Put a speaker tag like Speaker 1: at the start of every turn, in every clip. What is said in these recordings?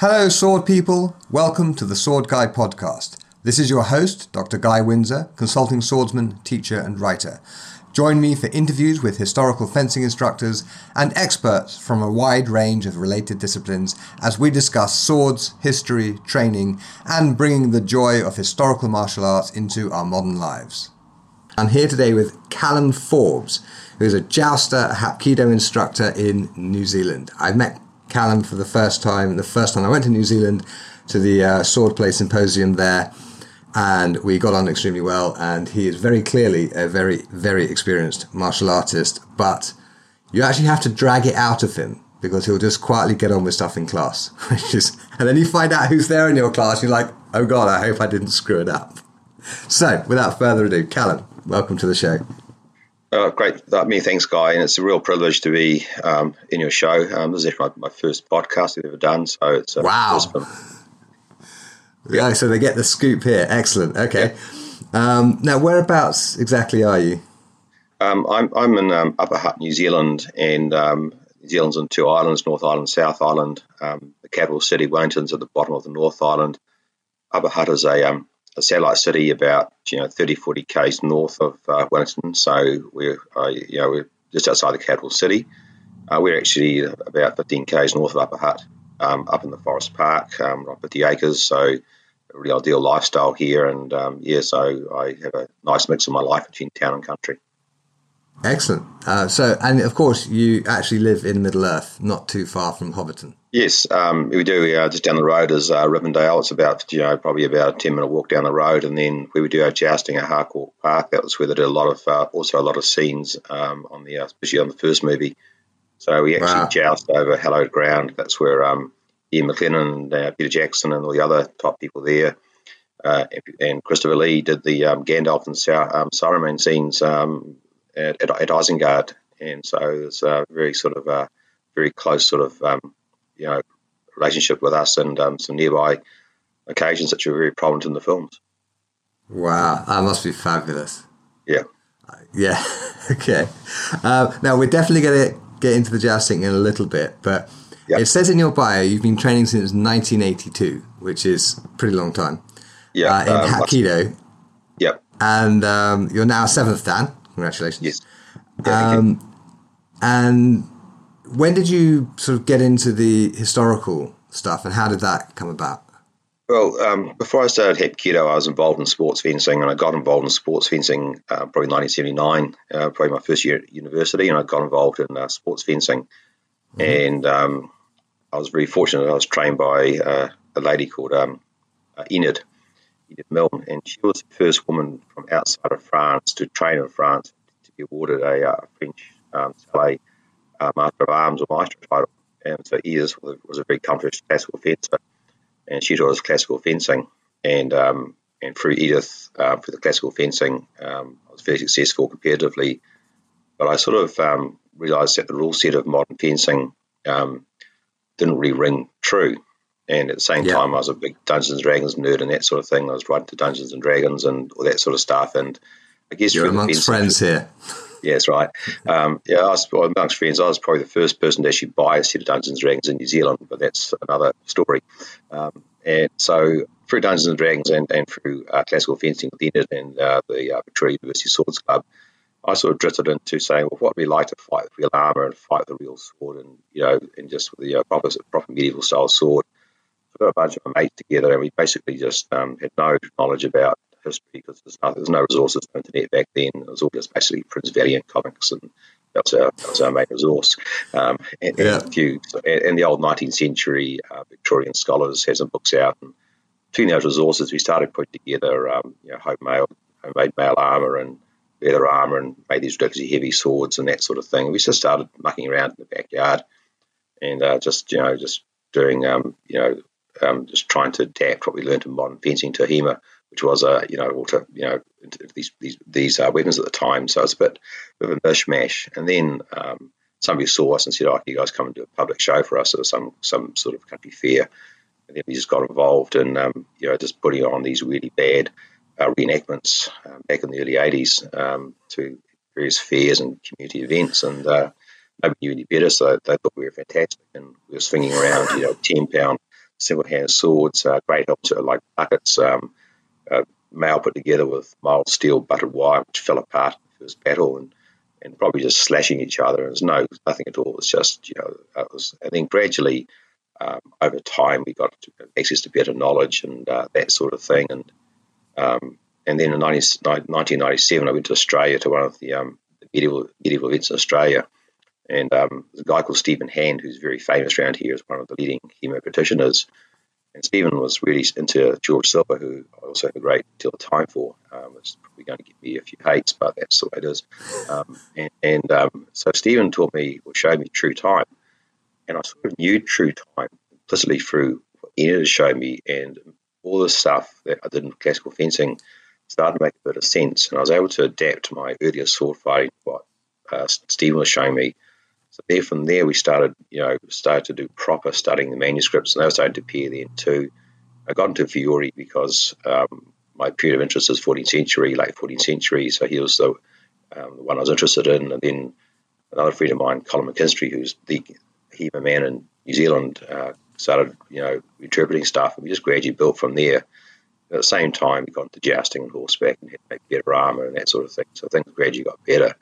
Speaker 1: Hello, sword people. Welcome to the Sword Guy podcast. This is your host, Dr. Guy Windsor, consulting swordsman, teacher, and writer. Join me for interviews with historical fencing instructors and experts from a wide range of related disciplines as we discuss swords, history, training, and bringing the joy of historical martial arts into our modern lives. I'm here today with Callum Forbes, who is a jouster, Hapkido instructor in New Zealand. I've met Callum for the first time. The first time I went to New Zealand to the uh, Swordplay Symposium there, and we got on extremely well. And he is very clearly a very, very experienced martial artist, but you actually have to drag it out of him because he'll just quietly get on with stuff in class, which is, and then you find out who's there in your class. You're like, oh god, I hope I didn't screw it up. So, without further ado, Callum, welcome to the show.
Speaker 2: Oh, great. Uh, many thanks, Guy. And it's a real privilege to be um, in your show. Um, this is my, my, first podcast I've ever done. So it's a
Speaker 1: wow. Yeah, so they get the scoop here. Excellent. Okay. Yeah. Um, now, whereabouts exactly are you?
Speaker 2: Um, I'm, I'm in um, Upper Hutt, New Zealand, and um, New Zealand's on two islands, North Island, South Island. the capital city, Wellington's at the bottom of the North Island. Upper Hutt is a a satellite city about you know 30 40 k's north of uh, Wellington. So we're uh, you know we're just outside the capital city. Uh, we're actually about 15 k's north of Upper Hutt, um, up in the forest park, um, right 50 acres. So really ideal lifestyle here, and um, yeah, so I have a nice mix of my life between town and country.
Speaker 1: Excellent. Uh, so, and of course, you actually live in Middle Earth, not too far from Hobbiton.
Speaker 2: Yes, um, we do. Uh, just down the road is uh, Rivendell. It's about you know probably about a ten minute walk down the road, and then we would do our jousting at Harcourt Park. That was where they did a lot of uh, also a lot of scenes um, on the uh, especially on the first movie. So we actually wow. joust over hallowed ground. That's where um, Ian McKellen and uh, Peter Jackson and all the other top people there, uh, and Christopher Lee did the um, Gandalf and um, Saruman scenes um, at, at, at, Isengard, and so it's a very sort of a very close sort of um, you know relationship with us and um, some nearby occasions that were very prominent in the films.
Speaker 1: Wow, that must be fabulous.
Speaker 2: Yeah.
Speaker 1: Uh, yeah. okay. Uh, now we're definitely going to get into the jousting in a little bit, but yep. it says in your bio you've been training since 1982, which is a pretty long time.
Speaker 2: Yeah.
Speaker 1: Uh, in um, Hapkido.
Speaker 2: Yep.
Speaker 1: And um, you're now seventh Dan. Congratulations.
Speaker 2: Yes.
Speaker 1: Yeah, um, and when did you sort of get into the historical stuff, and how did that come about?
Speaker 2: Well, um, before I started Hapkido, I was involved in sports fencing, and I got involved in sports fencing uh, probably 1979, uh, probably my first year at university, and I got involved in uh, sports fencing. Mm-hmm. And um, I was very fortunate. I was trained by uh, a lady called um, uh, Enid, Enid Milne, and she was the first woman from outside of France to train in France to be awarded a uh, French um, uh, Master of Arms or Maestro title. And so Edith was a very accomplished classical fencer, and she taught us classical fencing. And um, and through Edith, uh, the classical fencing, um, I was very successful competitively. But I sort of um, realised that the rule set of modern fencing um, didn't really ring true. And at the same yeah. time, I was a big Dungeons and Dragons nerd and that sort of thing. I was writing to Dungeons and Dragons and all that sort of stuff. And I guess
Speaker 1: you're amongst friends here.
Speaker 2: Yeah, that's right. Um, yeah, I was, well, amongst friends, I was probably the first person to actually buy a set of Dungeons and Dragons in New Zealand, but that's another story. Um, and so through Dungeons and Dragons and, and through uh, classical fencing with Enid and uh, the uh, Victoria University Swords Club, I sort of drifted into saying, well, what would we like to fight with real armour and fight with a real sword and, you know, and just with the uh, proper, proper medieval style sword. Got a bunch of mates together and we basically just um, had no knowledge about history because there's no, there's no resources on the internet back then. It was all just basically Prince Valiant comics, and that was our, that was our main resource. Um, and, yeah. and, few, and the old 19th century uh, Victorian scholars had some books out. And between those resources, we started putting together um, you know, homemade, homemade mail armour and leather armour and made these ridiculously heavy swords and that sort of thing. We just started mucking around in the backyard and uh, just, you know, just doing, um, you know, um, just trying to adapt what we learned in modern fencing to HEMA which was a you know to you know these these these uh, weapons at the time. So it's a bit of a mishmash. And then um, somebody saw us and said, "Oh, you guys come and do a public show for us at some some sort of country fair." And then we just got involved in um, you know just putting on these really bad uh, reenactments um, back in the early '80s um, to various fairs and community events and. Uh, nobody knew any better, so they thought we were fantastic. And we were swinging around, you know, ten pound single hand swords, uh, great to like buckets, um, uh, mail put together with mild steel butted wire, which fell apart in the first battle, and, and probably just slashing each other. And there's no nothing at all. It's just you know, it was, and then gradually um, over time we got access to better knowledge and uh, that sort of thing. And um, and then in 19, 1997, I went to Australia to one of the, um, medieval medieval events in Australia and um, there's a guy called Stephen Hand, who's very famous around here as one of the leading HEMA practitioners. And Stephen was really into George Silver, who I also have a great deal of time for. Um, it's probably going to give me a few hates, but that's the way it is. Um, and, and um, so Stephen taught me, or showed me true time. And I sort of knew true time implicitly through what Enid showed me. And all the stuff that I did in classical fencing started to make a bit of sense. And I was able to adapt my earlier sword fighting, what uh, Stephen was showing me, so there, from there, we started, you know, started to do proper studying the manuscripts, and were starting to appear then too. I got into Fiore because um, my period of interest is 14th century, late 14th century. So he was the, um, the one I was interested in, and then another friend of mine, Colin McKinstry, who's the HEMA man in New Zealand, uh, started, you know, interpreting stuff, and we just gradually built from there. At the same time, we got into jousting and horseback and had better armour and that sort of thing. So things gradually got better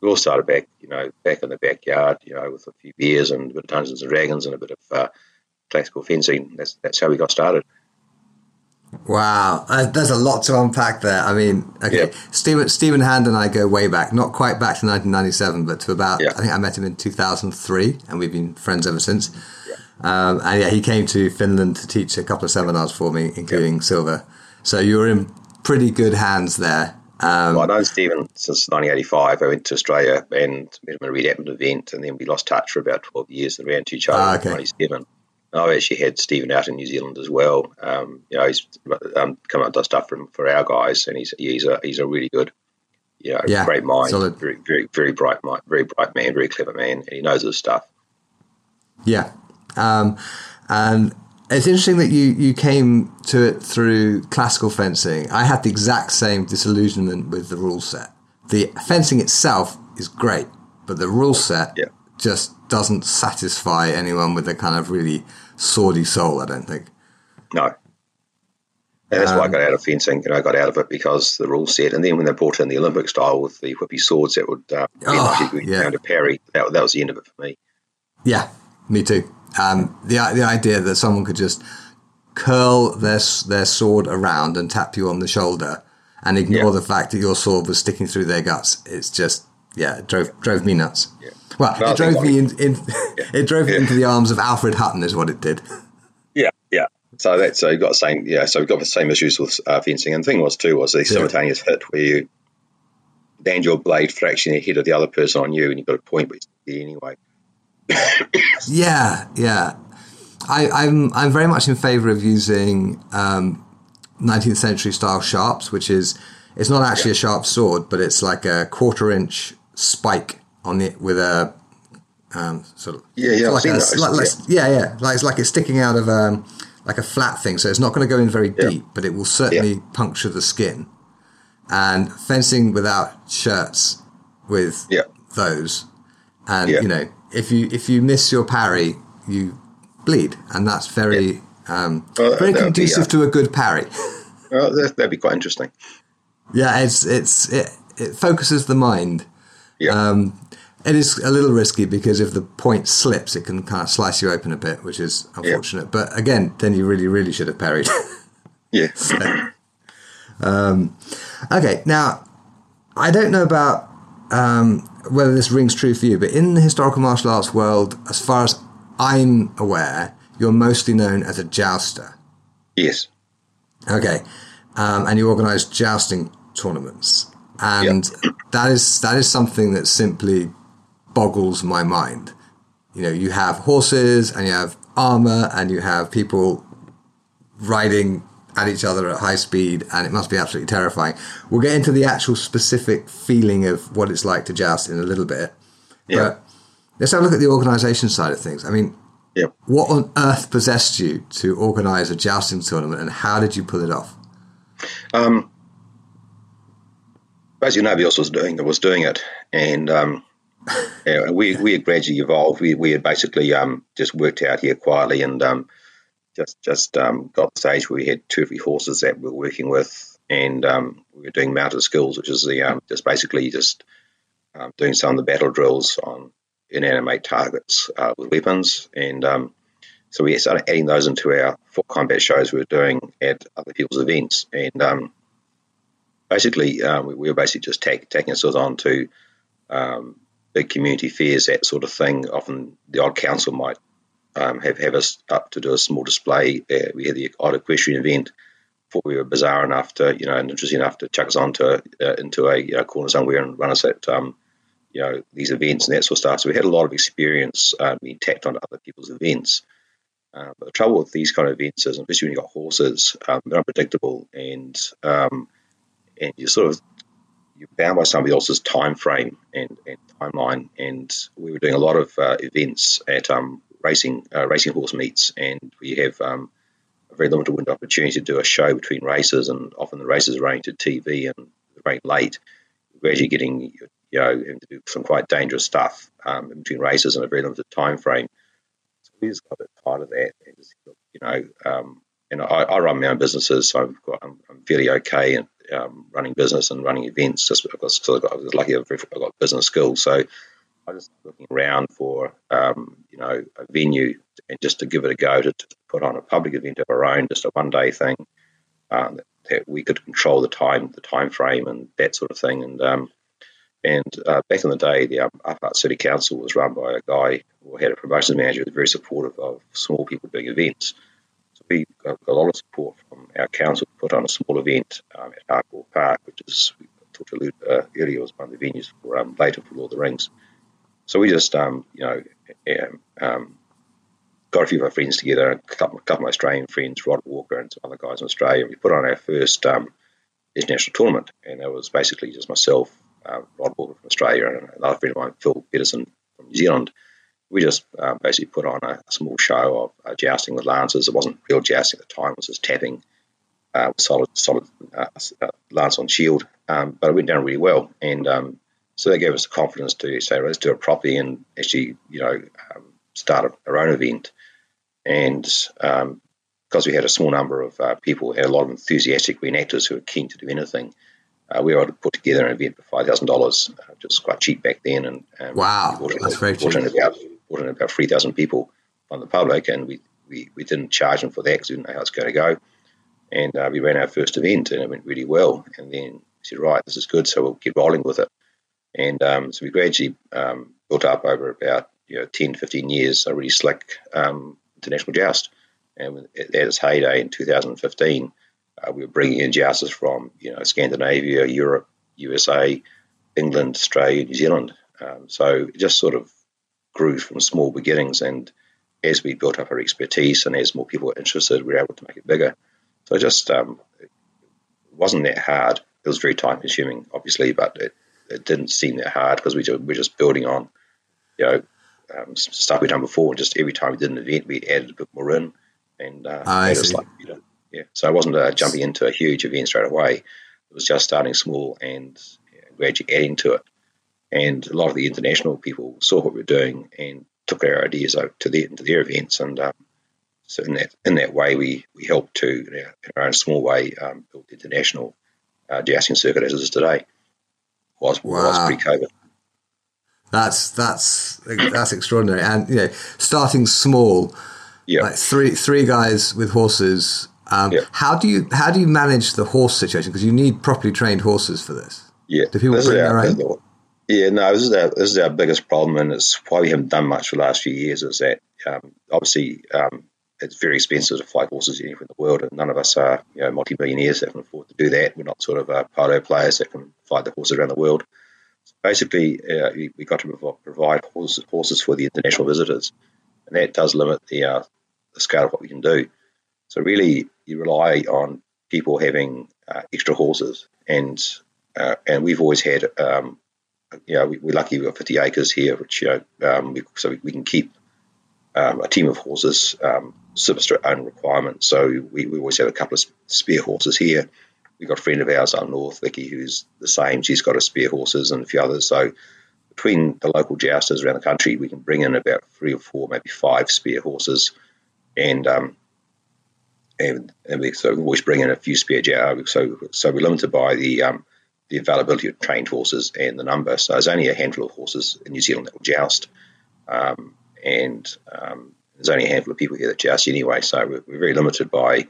Speaker 2: we all started back, you know, back in the backyard, you know, with a few beers and a bit of Dungeons and Dragons and a bit of uh, classical fencing. That's that's how we got started.
Speaker 1: Wow, uh, there's a lot to unpack there. I mean, okay, yeah. Stephen Stephen Hand and I go way back, not quite back to 1997, but to about yeah. I think I met him in 2003, and we've been friends ever since. Yeah. Um, and yeah, he came to Finland to teach a couple of seminars for me, including Silver. So you were in pretty good hands there.
Speaker 2: Um, well, I've known Stephen since 1985. I went to Australia and met him at a reenactment event, and then we lost touch for about 12 years and ran into each other ah, okay. in 97. I've actually had Stephen out in New Zealand as well. Um, you know, he's um, come up with stuff for, for our guys, and he's he's a he's a really good, you know, yeah, great mind, solid. very very very bright mind, very bright man, very clever man, and he knows his stuff.
Speaker 1: Yeah, um, and it's interesting that you, you came to it through classical fencing. I had the exact same disillusionment with the rule set. The fencing itself is great, but the rule set yeah. just doesn't satisfy anyone with a kind of really swordy soul, I don't think.
Speaker 2: No. And that's um, why I um, got out of fencing. You know, I got out of it because the rule set. And then when they brought in the Olympic style with the whippy swords that would uh, be oh, like yeah. to parry, that, that was the end of it for me.
Speaker 1: Yeah, me too. Um, the the idea that someone could just curl their their sword around and tap you on the shoulder and ignore yeah. the fact that your sword was sticking through their guts. It's just yeah, it drove drove me nuts. Yeah. Well, no, it drove me in, in yeah. it drove me into the arms of Alfred Hutton, is what it did.
Speaker 2: Yeah, yeah. So that's so you've got the same yeah. So we've got the same issues with uh, fencing, and the thing was too was the simultaneous hit where you land your blade fraction ahead of the other person on you, and you've got a point, but anyway
Speaker 1: yeah, yeah. I, am I'm, I'm very much in favour of using um, 19th century style sharps, which is it's not actually yeah. a sharp sword, but it's like a quarter inch spike on it with a um, sort of
Speaker 2: yeah yeah
Speaker 1: like, a, like, like, yeah yeah like it's like it's sticking out of um, like a flat thing, so it's not going to go in very deep, yeah. but it will certainly puncture the skin. And fencing without shirts with those, and you know if you if you miss your parry, you bleed, and that's very yeah. um, well, very conducive be, uh, to a good parry.
Speaker 2: well, that'd be quite interesting.
Speaker 1: Yeah, it's it's it, it focuses the mind.
Speaker 2: Yeah. Um,
Speaker 1: it is a little risky because if the point slips, it can kind of slice you open a bit, which is unfortunate. Yeah. But again, then you really, really should have parried.
Speaker 2: yeah. so,
Speaker 1: um, okay, now I don't know about um, whether this rings true for you, but in the historical martial arts world, as far as I'm aware, you're mostly known as a jouster.
Speaker 2: Yes.
Speaker 1: Okay. Um, and you organise jousting tournaments, and yep. that is that is something that simply boggles my mind. You know, you have horses and you have armor and you have people riding at each other at high speed, and it must be absolutely terrifying. We'll get into the actual specific feeling of what it's like to joust in a little bit. Yeah. But let's have a look at the organisation side of things. I mean,
Speaker 2: yeah.
Speaker 1: what on earth possessed you to organise a jousting tournament, and how did you pull it off?
Speaker 2: Um, basically, nobody else was doing it. Was doing it, and um, yeah, we we had gradually evolved. We we had basically um, just worked out here quietly and um, just just um, got the stage where we had two or three horses that we were working with, and um, we were doing mounted skills, which is the um, just basically just um, doing some of the battle drills on inanimate targets uh, with weapons, and um, so we started adding those into our combat shows we were doing at other people's events, and um, basically we, we, were basically just taking ourselves on to big community fairs, that sort of thing. Often the odd council might um, have, have us up to do a small display. Uh, we had the odd equestrian event before we were bizarre enough to, you know, and interesting enough to chuck us onto uh, into a you know, corner somewhere and run us at, um, you know, these events and that sort of stuff. So we had a lot of experience uh, being tacked onto other people's events. Uh, but the trouble with these kind of events is, especially when you've got horses, um, they're unpredictable and um, and you sort of you're bound by somebody else's time frame and, and timeline. And we were doing a lot of uh, events at um, racing uh, racing horse meets, and we have um, a very limited window opportunity to do a show between races, and often the races are running to TV and very late. We're actually getting you know having to do some quite dangerous stuff um, between races in a very limited time frame. So we just got a bit tired of that, and just, you know. Um, and I, I, run my own businesses, so I'm, I'm fairly okay in um, running business and running events. Just because I've got, I was lucky I've got business skills, so I was looking around for um, you know a venue and just to give it a go to, to, put on a public event of our own, just a one day thing um, that, that, we could control the time, the time frame, and that sort of thing. And um, and uh, back in the day, the um, Upper City Council was run by a guy who had a promotions manager who was very supportive of small people doing events. So we got, a lot of support from our council to put on a small event um, at Harcourt Park, which is we talked to uh, earlier was one of the venues for um, later for Lord of the Rings. So we just, um, you know, um, got a few of our friends together, a couple, a couple of Australian friends, Rod Walker and some other guys in Australia, we put on our first um, international tournament. And it was basically just myself, uh, Rod Walker from Australia, and another friend of mine, Phil Peterson from New Zealand. We just um, basically put on a, a small show of uh, jousting with lances. It wasn't real jousting at the time; it was just tapping uh, solid, solid uh, uh, lance on shield. Um, but it went down really well, and um, so they gave us the confidence to say, let's do it properly and actually, you know, um, start our own event. And um, because we had a small number of uh, people, had a lot of enthusiastic reenactors who were keen to do anything, uh, we were able to put together an event for five thousand uh, dollars, which was quite cheap back then. And
Speaker 1: um, wow, that's very cheap.
Speaker 2: In about, brought in about three thousand people from the public, and we, we, we didn't charge them for that because we didn't know how it's going to go. And uh, we ran our first event, and it went really well. And then we said, right, this is good, so we'll keep rolling with it. And um, so we gradually um, built up over about you know, 10, 15 years a really slick um, international joust. And at its heyday in 2015, uh, we were bringing in jousters from you know Scandinavia, Europe, USA, England, Australia, New Zealand. Um, so it just sort of grew from small beginnings. And as we built up our expertise and as more people were interested, we were able to make it bigger. So it just um, it wasn't that hard. It was very time consuming, obviously, but it, it didn't seem that hard because we were just building on, you know, um, stuff we'd done before. And just every time we did an event, we added a bit more in, and uh,
Speaker 1: I see.
Speaker 2: like, you know, yeah. So I wasn't uh, jumping into a huge event straight away. It was just starting small and gradually adding to it. And a lot of the international people saw what we were doing and took our ideas out to their, into their events. And um, so in that in that way, we we helped to you know, in our own small way um, build the international uh, circuit as it is today was wow. was pre-COVID.
Speaker 1: That's that's that's extraordinary, and you know, starting small,
Speaker 2: yeah,
Speaker 1: like three three guys with horses. Um, yeah. How do you how do you manage the horse situation? Because you need properly trained horses for this.
Speaker 2: Yeah,
Speaker 1: do people bring their own?
Speaker 2: Yeah, no, this is our this is our biggest problem, and it's why we haven't done much for the last few years. Is that um, obviously um, it's very expensive to fly horses anywhere in the world, and none of us are you know multi-millionaires that can afford to do that. We're not sort of uh, polo players that can fly the horses around the world. So basically, uh, we, we got to provide horses, horses for the international visitors, and that does limit the uh, the scale of what we can do. So really, you rely on people having uh, extra horses, and uh, and we've always had. Um, you know, we, are lucky we've got 50 acres here, which you know, um, we, so we, we can keep um, a team of horses um, our own requirements. So we, we always have a couple of spare horses here. We've got a friend of ours up north, Vicky, who's the same. She's got a spare horses and a few others. So between the local jousters around the country, we can bring in about three or four, maybe five spare horses. And um, and, and we so we always bring in a few spare jousters. So so we're limited by the um, the availability of trained horses and the number. So there's only a handful of horses in New Zealand that will joust, um, and um, there's only a handful of people here that joust anyway. So we're, we're very limited by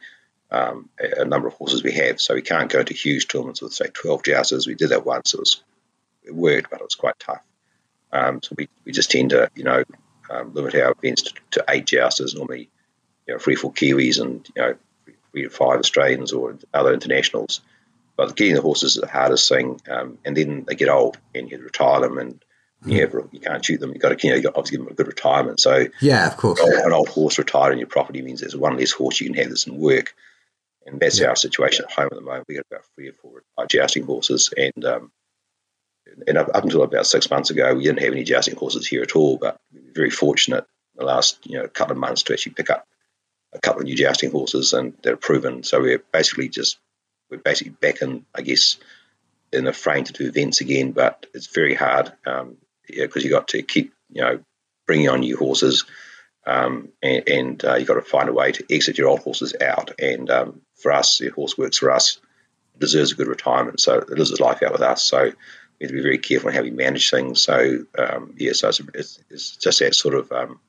Speaker 2: um, a, a, number of horses we have. So we can't go to huge tournaments with say 12 jousters. We did that once. It was it worked, but it was quite tough. Um, so we, we just tend to you know um, limit our events to, to eight jousters normally. You know, three, four Kiwis and you know three to five Australians or other internationals. But getting the horses is the hardest thing, um, and then they get old, and you retire them, and mm. you, can't shoot them. You've got to, you know, you've got to obviously give them a good retirement. So
Speaker 1: yeah, of course,
Speaker 2: an old horse retired on your property means there's one less horse you can have that's in work, and that's yeah. our situation at home at the moment. We've got about three or four jousting horses, and um, and up, up, until about six months ago, we didn't have any jousting horses here at all. But we were very fortunate the last you know couple of months to actually pick up a couple of new jousting horses, and they're proven. So we're basically just we're basically back in, I guess, in the frame to do events again. But it's very hard um, yeah, you got to keep you know bringing on new horses, um, and, and uh, you got to find a way to exit your old horses out. And um, for us, the horse works for us, deserves a good retirement, so it lives its life out with us. So we have to be very careful in how we manage things. So um, yeah, so it's, it's, it's, just that sort of um,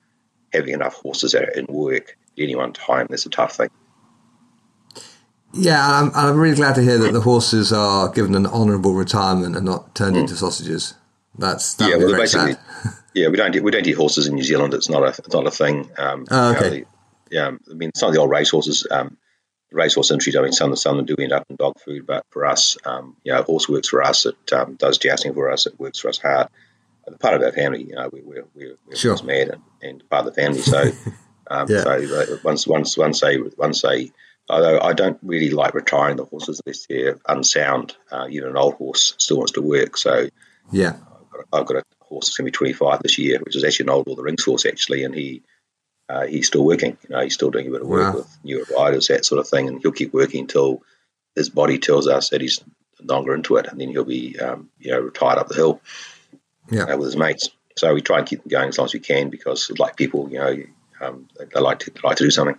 Speaker 2: having enough horses in work at any one time. That's a tough thing.
Speaker 1: Yeah, I'm, I'm really glad to hear that the horses are given an honourable retirement and not turned mm. into sausages. That's that yeah, well, basically,
Speaker 2: yeah. We don't we don't eat horses in New Zealand. It's not a it's not a thing. Um,
Speaker 1: oh, okay. You know,
Speaker 2: the, yeah, I mean some of the old race horses, um, the racehorse industry. I mean some some of them do end up in dog food, but for us, um, you know, horse works for us. It um, does jousting for us. It works for us hard. Uh, part of our family, you know, we, we're we're, we're sure. mad and, and part of the family. So, um, yeah. so uh, once once once they once they although I don't really like retiring the horses unless they're unsound. Uh, even an old horse still wants to work. So
Speaker 1: yeah,
Speaker 2: I've got, a horse that's going to be 25 this year, which is actually an old of the Rings horse actually, and he uh, he's still working. You know, he's still doing a bit of work wow. with newer riders, that sort of thing, and he'll keep working until his body tells us that he's no longer into it, and then he'll be um, you know retired up the hill
Speaker 1: yeah.
Speaker 2: Uh, with his mates. So we try and keep them going as long as we can because, like people, you know, um, they, they, like to they like to do something.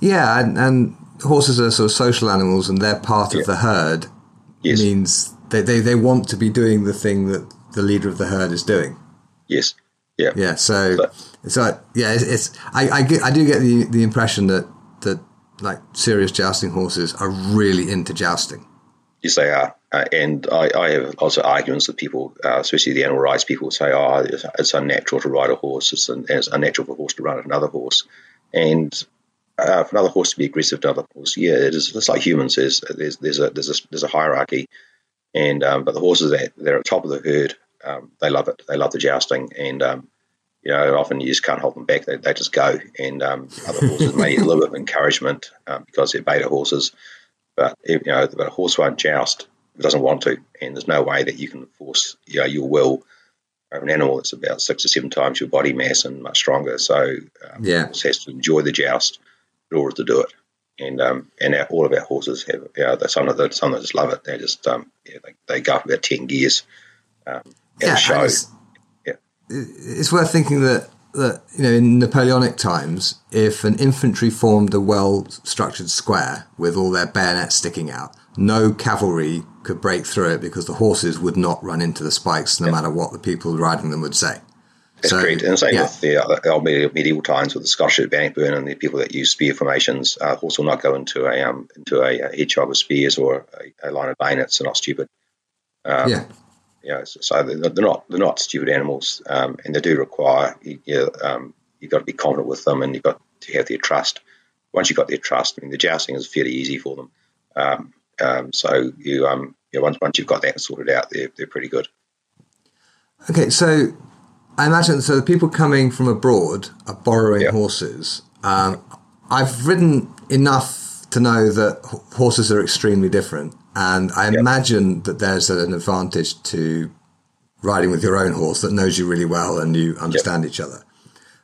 Speaker 1: Yeah, and, and, horses are sort of social animals, and they're part yeah. of the herd. Yes. Means they, they, they want to be doing the thing that the leader of the herd is doing.
Speaker 2: Yes. Yeah.
Speaker 1: Yeah. So, so yeah, it's, it's I, I, get I do get the the impression that that like serious jousting horses are really into jousting.
Speaker 2: Yes, they are. Uh, and I, I, have also arguments with people, uh, especially the animal rights people, say, "Oh, it's, it's unnatural to ride a horse. It's, un, it's unnatural for a horse to run at another horse." And uh, for another horse to be aggressive to another horse, yeah, it is. It's like humans. There's there's there's a there's a, there's a hierarchy, and um, but the horses that they're at the top of the herd, um, they love it. They love the jousting, and um, you know often you just can't hold them back. They, they just go, and um, other horses may need a little bit of encouragement um, because they're beta horses, but you know but a horse won't joust if it doesn't want to, and there's no way that you can force you know, your will on an animal that's about six or seven times your body mass and much stronger. So um,
Speaker 1: yeah,
Speaker 2: it has to enjoy the joust in order to do it. And um, and our, all of our horses have, you know, some of the some that just love it. They just um, yeah, they, they go up about ten gears. Um, yeah, show. It's,
Speaker 1: yeah, it's worth thinking that that you know in Napoleonic times, if an infantry formed a well structured square with all their bayonets sticking out, no cavalry could break through it because the horses would not run into the spikes, no matter what the people riding them would say.
Speaker 2: That's so, great. And same yeah. with the, uh, old medieval times with the Scottish at Bannockburn and the people that use spear formations. Uh, horse will not go into a um, into a, a hedgehog with spears or a, a, line of bayonets. They're not stupid.
Speaker 1: Um, yeah.
Speaker 2: You know, so they're not they're not stupid animals, um, and they do require you, you um, you've got to be confident with them, and you've got to have their trust. Once you've got their trust, I mean, the jousting is fairly easy for them. Um, um, so you um, you know, once once you've got that sorted out, they're they're pretty good.
Speaker 1: Okay, so I imagine so. The people coming from abroad are borrowing horses. Um, I've ridden enough to know that horses are extremely different, and I imagine that there's an advantage to riding with your own horse that knows you really well and you understand yep. each other.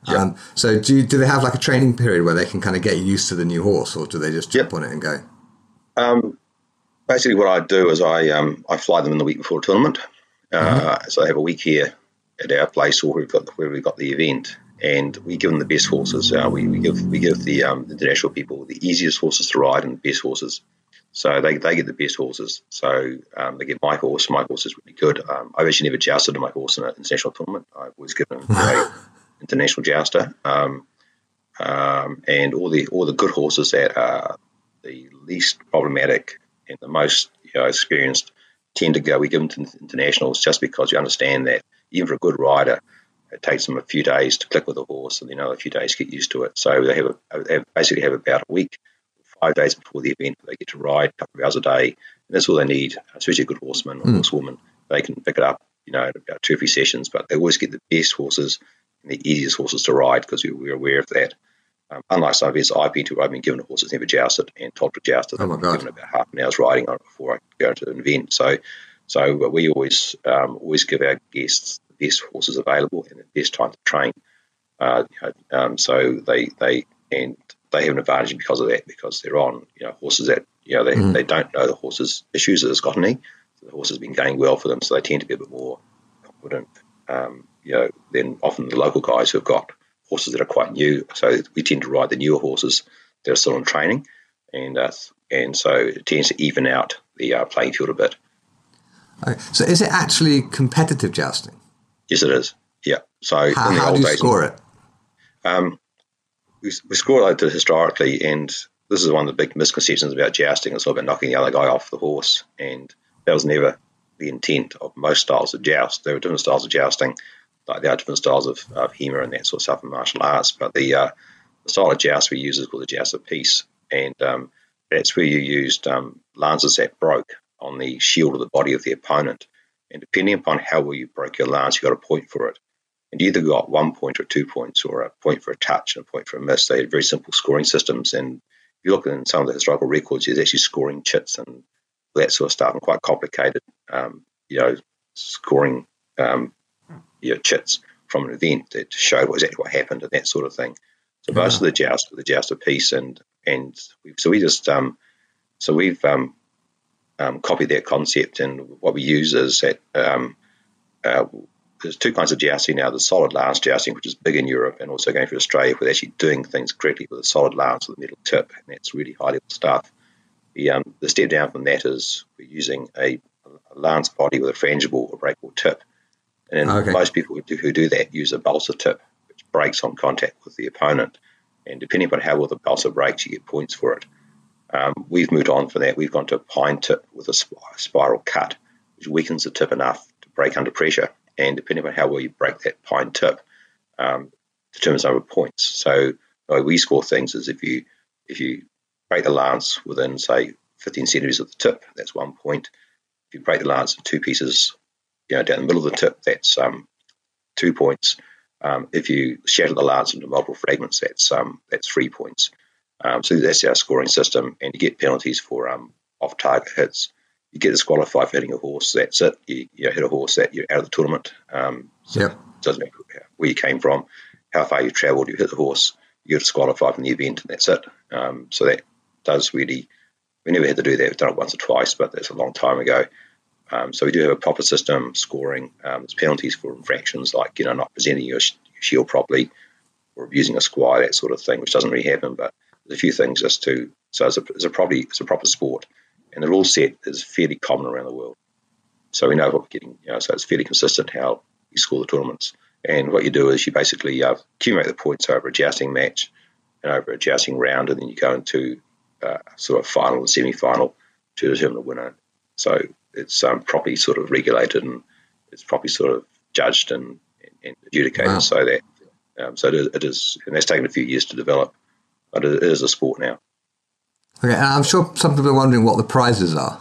Speaker 1: Um, so do you, do they have like a training period where they can kind of get used to the new horse, or do they just jump on it and go?
Speaker 2: Um, basically, what I do is I um, I fly them in the week before the tournament. Uh, mm-hmm. So I have a week here at our place or we've got where we've got the event, and we give them the best horses. Uh, we, we give we give the, um, international people the easiest horses to ride and the best horses. So they, they get the best horses. So um, they get my horse. My horse is really good. Um, I've actually never jousted my horse in an international tournament. I've always given him a international jouster. Um, um, and all the all the good horses that are the least problematic and the most you know, experienced tend to go. We give them to internationals just because you understand that even for a good rider, it takes them a few days to click with a horse, and then another few days to get used to it. So they have, a, they have basically have about a week, five days before the event, they get to ride a couple of hours a day, and that's all they need. Especially a good horseman or mm. horsewoman, they can pick it up, you know, in about two or three sessions. But they always get the best horses and the easiest horses to ride because we're aware of that. Um, unlike some of his IP tour, I've been given a horse that's never jousted and told to joust it.
Speaker 1: Oh my God.
Speaker 2: given about half an hour's riding on it before I go into an event. So, so we always um, always give our guests the best horses available and the best time to train. Uh, you know, um, so they they and they have an advantage because of that because they're on you know horses that you know they, mm. they don't know the horse's issues that it's got any. So the horse has been going well for them, so they tend to be a bit more confident. Um, you know, than often the local guys who've got horses that are quite new. So we tend to ride the newer horses that are still in training, and uh, and so it tends to even out the uh, playing field a bit.
Speaker 1: Okay. So is it actually competitive jousting?
Speaker 2: Yes, it is. Yeah. So
Speaker 1: how, in the how old do you days, score it?
Speaker 2: Um, we, we score like it historically, and this is one of the big misconceptions about jousting. It's all about knocking the other guy off the horse, and that was never the intent of most styles of joust. There were different styles of jousting like there are different styles of, of HEMA and that sort of stuff in martial arts, but the, uh, the style of joust we use is called the joust of peace, and um, that's where you used um, lances that broke on the shield of the body of the opponent, and depending upon how well you broke your lance, you got a point for it. And you either got one point or two points, or a point for a touch and a point for a miss. They had very simple scoring systems, and if you look in some of the historical records, there's actually scoring chits and that sort of stuff, and quite complicated, um, you know, scoring um, you know, chits from an event that showed exactly what happened and that sort of thing. So most of the joust, the joust of peace, and and we, so we just um, so we've um, um, copied that concept, and what we use is that um, uh, there's two kinds of jousting now: the solid lance jousting, which is big in Europe, and also going through Australia, with actually doing things correctly with a solid lance with a metal tip, and that's really high level stuff. The um, the step down from that is we're using a, a lance body with a frangible or breakable tip and okay. most people who do, who do, that use a balsa tip, which breaks on contact with the opponent. And depending upon how well the balsa breaks, you get points for it. Um, we've moved on from that. We've gone to a pine tip with a spiral cut, which weakens the tip enough to break under pressure. And depending on how well you break that pine tip, um, determines number of points. So the way we score things is if you if you break the lance within say 15 centimeters of the tip, that's one point. If you break the lance in two pieces you know, down the middle of the tip, that's um, two points. Um, if you shatter the lance into multiple fragments, that's um, that's three points. Um, so that's our scoring system, and you get penalties for um, off-target hits. You get disqualified for hitting a horse. That's it. You, you hit a horse that you're out of the tournament. Um,
Speaker 1: so yep.
Speaker 2: it doesn't matter where you came from, how far you travelled. You hit the horse. You're disqualified from the event, and that's it. Um, so that does really. We never had to do that. We've done it once or twice, but that's a long time ago. Um, so we do have a proper system scoring. Um, there's penalties for infractions like you know not presenting your, sh- your shield properly or abusing a squire, that sort of thing, which doesn't really happen. But there's a few things just to so it's a, it's a it's a proper sport, and the rule set is fairly common around the world. So we know what we're getting. You know, so it's fairly consistent how you score the tournaments. And what you do is you basically uh, accumulate the points over a jousting match and over a jousting round, and then you go into uh, sort of final and semi-final to determine the winner. So it's um, properly sort of regulated and it's properly sort of judged and, and adjudicated. Wow. So that um, so it is, it is, and that's taken a few years to develop, but it is a sport now.
Speaker 1: Okay, and I'm sure some people are wondering what the prizes are.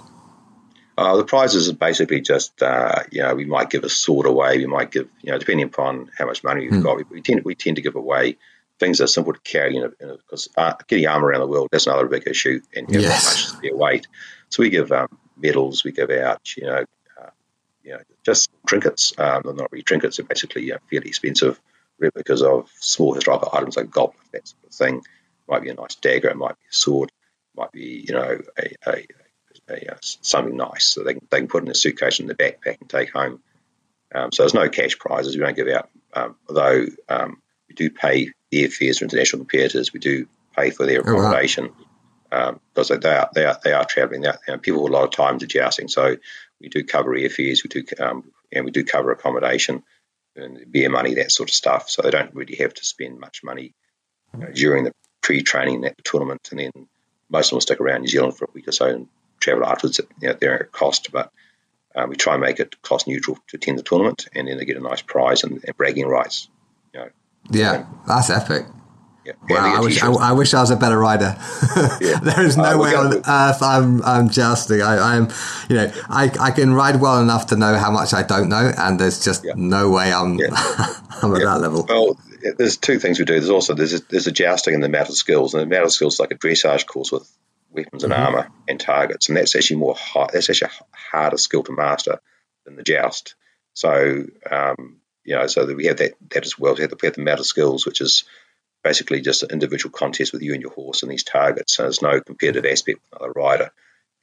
Speaker 2: Uh, the prizes are basically just, uh, you know, we might give a sword away. We might give, you know, depending upon how much money we've mm. got, we, we, tend we tend to give away things that are simple to carry. You know, because uh, getting armor around the world that's another big issue, and you yes. much weight. So we give um, medals we give out, you know, uh, you know, just trinkets. Um, they're not really trinkets; they're basically uh, fairly expensive replicas of small historical items like goblet, that sort of thing. Might be a nice dagger, it might be a sword, it might be you know a, a, a, something nice so they can, they can put in a suitcase in the backpack and take home. Um, so there's no cash prizes we don't give out, um, although um, we do pay airfares for international competitors. We do pay for their accommodation oh, wow. um, because they are they are they are travelling. They are, people a lot of times are jousting, so we do cover airfares. We do um, and we do cover accommodation and beer money, that sort of stuff. So they don't really have to spend much money you know, during the pre-training at the tournament, and then most of them will stick around New Zealand for a week or so and travel afterwards at you know, their cost. But uh, we try and make it cost neutral to attend the tournament, and then they get a nice prize and, and bragging rights. You know.
Speaker 1: Yeah, that's epic. Yeah. Wow, I wish I, I, wish I was a better rider. yeah. there is no uh, way on earth I'm I'm jousting. I, am you know, I, I can ride well enough to know how much I don't know, and there's just yeah. no way I'm I'm at that level.
Speaker 2: Well, there's two things we do. There's also there's a, there's a jousting in the mounted skills, and the mounted skills is like a dressage course with weapons and mm-hmm. armor and targets, and that's actually more high, that's actually a harder skill to master than the joust. So um, you know, so that we have that that as well. We have the, we have the mounted skills, which is basically just an individual contest with you and your horse and these targets. So there's no competitive aspect with another rider,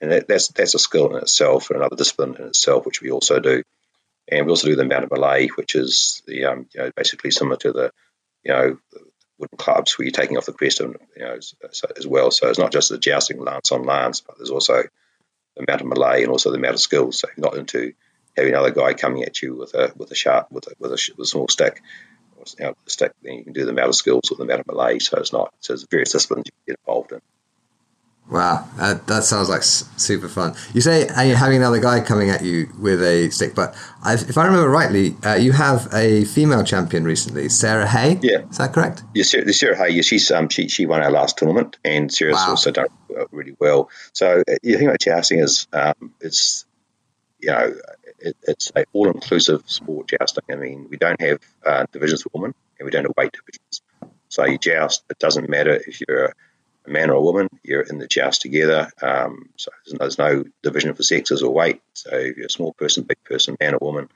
Speaker 2: and that, that's that's a skill in itself and another discipline in itself, which we also do. And we also do the mounted melee, which is the um, you know basically similar to the you know wooden clubs where you're taking off the crest and, you know, as, as, well. So it's not just the jousting lance on lance, but there's also the amount of melee and also the amount of skills. So you're not into having another guy coming at you with a with a sharp with a with a, with a small stick, you know, stick. Then you can do the amount of skills or the amount of melee. So it's not. So there's various disciplines you can get involved in.
Speaker 1: Wow, that, that sounds like super fun. You say you're having another guy coming at you with a stick, but I've, if I remember rightly, uh, you have a female champion recently, Sarah Hay.
Speaker 2: Yeah,
Speaker 1: is that correct?
Speaker 2: Yeah, Sarah, Sarah Hay. Yeah, she's um, she she won our last tournament, and Sarah's wow. also done really well. So uh, the thing about jousting is, um, it's you know, it, it's an all inclusive sport jousting. I mean, we don't have uh, divisions for women, and we don't have weight divisions. So you joust. It doesn't matter if you're a man or a woman, you're in the joust together. Um, so there's no, division for sexes or weight. So if you're a small person, big person, man or woman,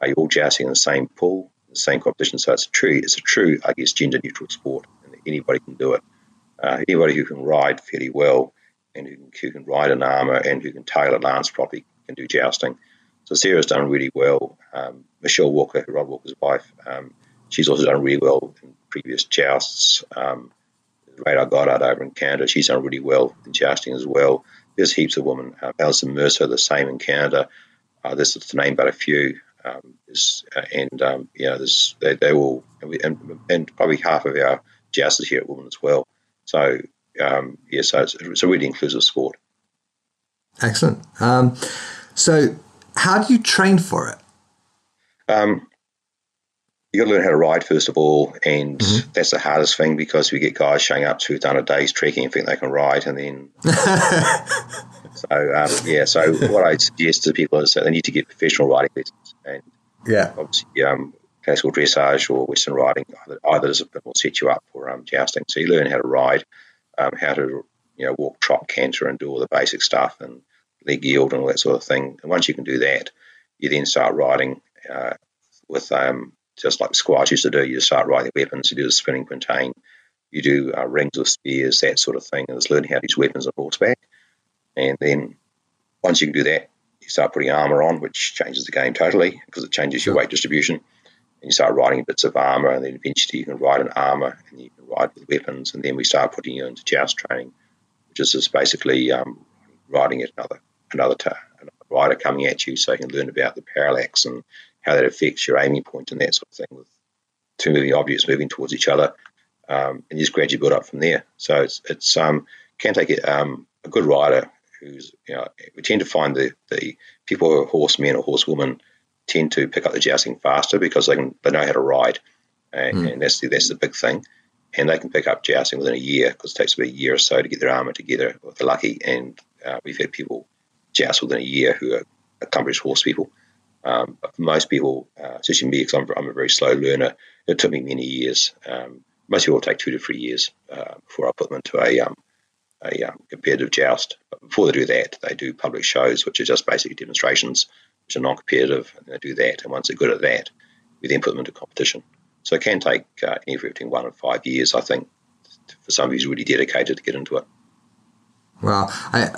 Speaker 2: are you all jousting in the same pool, the same competition? So it's a true, it's a true, I guess, gender neutral sport, and anybody can do it. Uh, anybody who can ride fairly well and who can, who can ride an armour and who can tail a lance properly can do jousting. So Sarah's done really well. Um, Michelle Walker, Rod Walker's wife, um, she's also done really well in previous jousts. Um, Radar Goddard over in Canada. She's done really well in jousting as well. There's heaps of women. Uh, Alison Mercer, the same in Canada. Uh, this is to name but a few. Um, uh, and um, you know, there's, they, they will, and, we, and, and, probably half of our jousters here at women as well. So um, yeah, so it's, it's, a really inclusive sport.
Speaker 1: Excellent. Um, so, how do you train for it?
Speaker 2: Um, you got to learn how to ride first of all, and mm-hmm. that's the hardest thing because we get guys showing up who've done a day's trekking and think they can ride, and then so um, yeah. So what I suggest to people is that they need to get professional riding lessons, and
Speaker 1: yeah,
Speaker 2: obviously um, classical dressage or Western riding either, either discipline will set you up for um, jousting. So you learn how to ride, um, how to you know walk, trot, canter, and do all the basic stuff, and leg yield and all that sort of thing. And once you can do that, you then start riding uh, with um, just like squash used to do. You start riding weapons, you do the spinning quintain, you do uh, rings with spears, that sort of thing, and just learning how to use weapons on horseback. And then once you can do that, you start putting armor on, which changes the game totally because it changes your weight distribution. And you start riding bits of armor, and then eventually you can ride an armor and you can ride with weapons. And then we start putting you into joust training, which is just basically um, riding at another another, t- another rider coming at you, so you can learn about the parallax and how that affects your aiming point and that sort of thing with two moving objects moving towards each other, um, and just gradually build up from there. So it's, it's um, can take it, um, a good rider who's you know we tend to find the the people who are horsemen or horsewomen tend to pick up the jousting faster because they can they know how to ride, and, mm. and that's the that's the big thing. And they can pick up jousting within a year because it takes about a year or so to get their armour together if they're lucky. And uh, we've had people joust within a year who are accomplished horse people. Um, for most people, uh, especially me, because I'm, I'm, a very slow learner, it took me many years. Um, most people take two to three years uh, before I put them into a, um, a um, competitive joust. But before they do that, they do public shows, which are just basically demonstrations, which are non-competitive, and they do that. And once they're good at that, we then put them into competition. So it can take uh, anywhere between one and five years, I think, for somebody who's really dedicated to get into it.
Speaker 1: Well, I,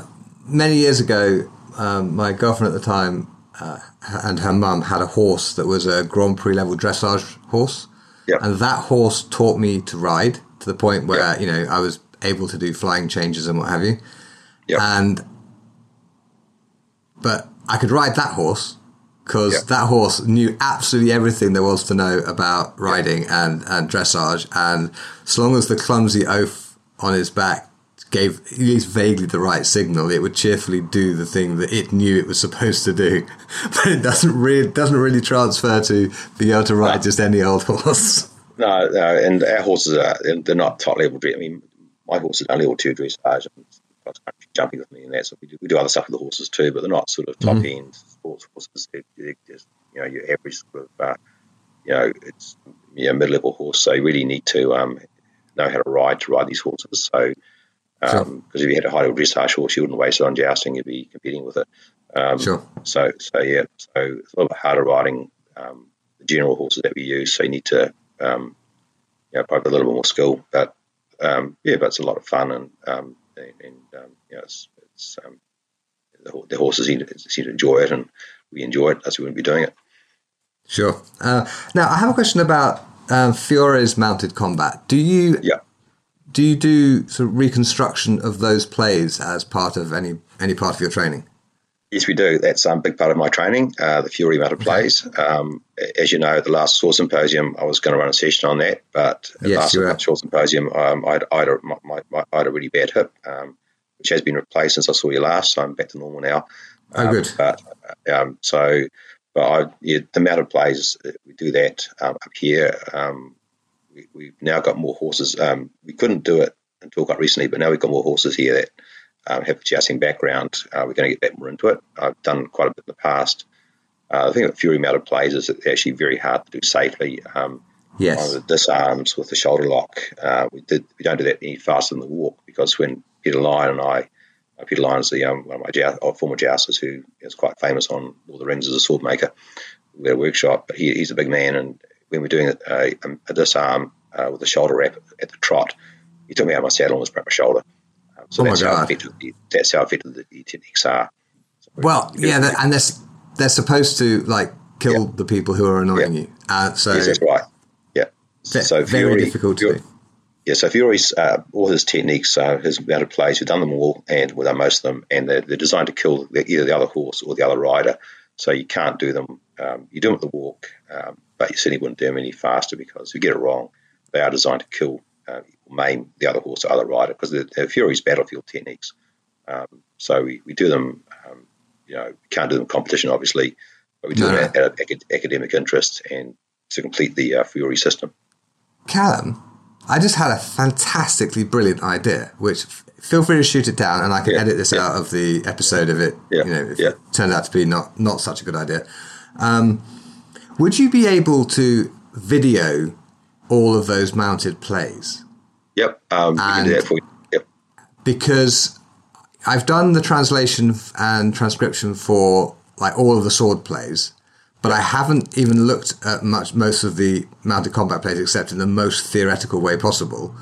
Speaker 1: many years ago, um, my girlfriend at the time uh, and her mum had a horse that was a Grand Prix level dressage horse.
Speaker 2: Yep.
Speaker 1: and that horse taught me to ride to the point where
Speaker 2: Yep.
Speaker 1: you know I was able to do flying changes and what have you.
Speaker 2: Yep.
Speaker 1: And but I could ride that horse because
Speaker 2: Yep.
Speaker 1: that horse knew absolutely everything there was to know about riding and, and dressage. And as long as the clumsy oaf on his back gave at least vaguely the right signal, it would cheerfully do the thing that it knew it was supposed to do. But it doesn't really doesn't really transfer to being able to ride
Speaker 2: No.
Speaker 1: just any old horse.
Speaker 2: No, no, and our horses are they're not top level dress. I mean, my horse is only level two dressage and jumping with me and that. So we do, we do other stuff with the horses too, but they're not sort of top end sports horses. They're, they're just you know your average sort of uh, you know it's you know, mid level horse. So you really need to um, know how to ride to ride these horses. So because
Speaker 1: Sure.
Speaker 2: if you had a high level dressage horse, you wouldn't waste it on jousting. You'd be competing with it. Um,
Speaker 1: Sure.
Speaker 2: So, so yeah, so it's a little bit harder riding um, the general horses that we use. So you need to, um, you know, probably a little bit more skill. But um, yeah, but it's a lot of fun and um, and, and um, you know, it's, it's um, the, the horses seem to, seem to enjoy it, and we enjoy it. That's we wouldn't be doing it.
Speaker 1: Sure. Uh, now I have a question about um, Fiore's mounted combat. Do you
Speaker 2: Yeah.
Speaker 1: Do you do sort of reconstruction of those plays as part of any any part of your training?
Speaker 2: Yes, we do. That's um, a big part of my training, uh, the Fiore Mounted Plays. Um, as you know, the last Sword Symposium, I was going to run a session on that, but at
Speaker 1: Yes,
Speaker 2: last. Sword Symposium, um, I'd, I'd, a, my, my, I had a really bad hip, um, which has been replaced since I saw you last, so I'm back to normal now.
Speaker 1: Oh,
Speaker 2: Um,
Speaker 1: good.
Speaker 2: But um, so, but I, yeah, the mounted plays, uh, we do that um, up here. We, we've now got more horses. Um, we couldn't do it until quite recently, but now we've got more horses here that um, have a jousting background. Uh, we're going to get back more into it. I've done quite a bit in the past. Uh, the thing with Fiore mounted plays is that they're actually very hard to do safely. Um,
Speaker 1: Yes.
Speaker 2: on the disarms with the shoulder lock. Uh, we did we don't do that any faster than the walk because when Peter Lyon and I, uh, Peter Lyon is the um, one of my uh, former jousters who is quite famous on Lord of the Rings as a sword maker. We had a workshop, but he, he's a big man, and when we're doing a, a, a disarm uh, with a shoulder wrap at the trot, he took me out of my saddle and was broke my shoulder. Um, so
Speaker 1: Oh my
Speaker 2: that's how
Speaker 1: God.
Speaker 2: effective the, that's how effective the, the techniques are.
Speaker 1: Well, yeah, they're, and they're they're supposed to like kill
Speaker 2: Yeah.
Speaker 1: the people who are annoying
Speaker 2: Yeah.
Speaker 1: you. Uh, so
Speaker 2: yes, that's right. Yeah. so
Speaker 1: very
Speaker 2: Fiore-
Speaker 1: difficult to
Speaker 2: Fiore-
Speaker 1: do.
Speaker 2: Yeah, so Fiore's uh, all his techniques, uh, his mounted plays, we've done them all, and we've done most of them, and they're, they're designed to kill the, either the other horse or the other rider. So you can't do them. Um, you do them at the walk, um, but you certainly wouldn't do them any faster because if you get it wrong, they are designed to kill, uh, or maim the other horse or other rider because they're, they're Fiore's battlefield techniques. Um, so we, we do them. Um, you know, we can't do them in competition, obviously, but we do
Speaker 1: No,
Speaker 2: them at, at acad- academic interest and to complete the uh, Fiore system.
Speaker 1: Callum, I just had a fantastically brilliant idea, which f- feel free to shoot it down, and I can
Speaker 2: Yeah,
Speaker 1: edit this
Speaker 2: yeah.
Speaker 1: out of the episode of it.
Speaker 2: Yeah,
Speaker 1: You know, if it turned out to be not not such a good idea. Um, would you be able to video all of those mounted plays?
Speaker 2: Yep, um, we can do that for you. Yep.
Speaker 1: because I've done the translation and transcription for like all of the sword plays, but I haven't even looked at much most of the mounted combat plays except in the most theoretical way possible,